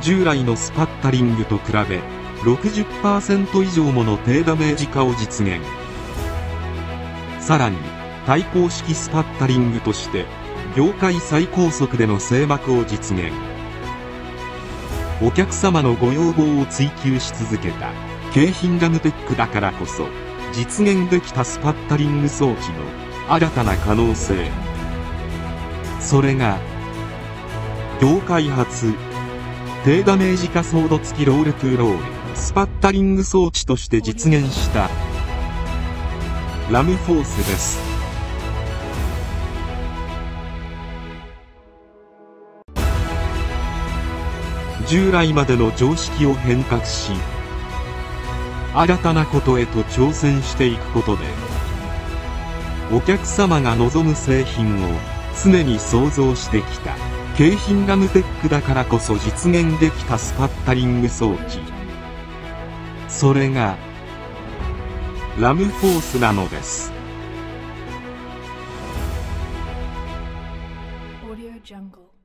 従来のスパッタリングと比べ60%以上もの低ダメージ化を実現。さらに対抗式スパッタリングとして業界最高速での静膜を実現。お客様のご要望を追求し続けた京浜ガムテックだからこそ実現できたスパッタリング装置の新たな可能性。それが業界初低ダメージカソード付きロールトゥロールスパッタリング装置として実現した。ラムフォースです。従来までの常識を変革し新たなことへと挑戦していくことでお客様が望む製品を常に想像してきた。京浜ガムテックだからこそ実現できたスパッタリング装置。それがラムフォースなのです。オーディオジャングル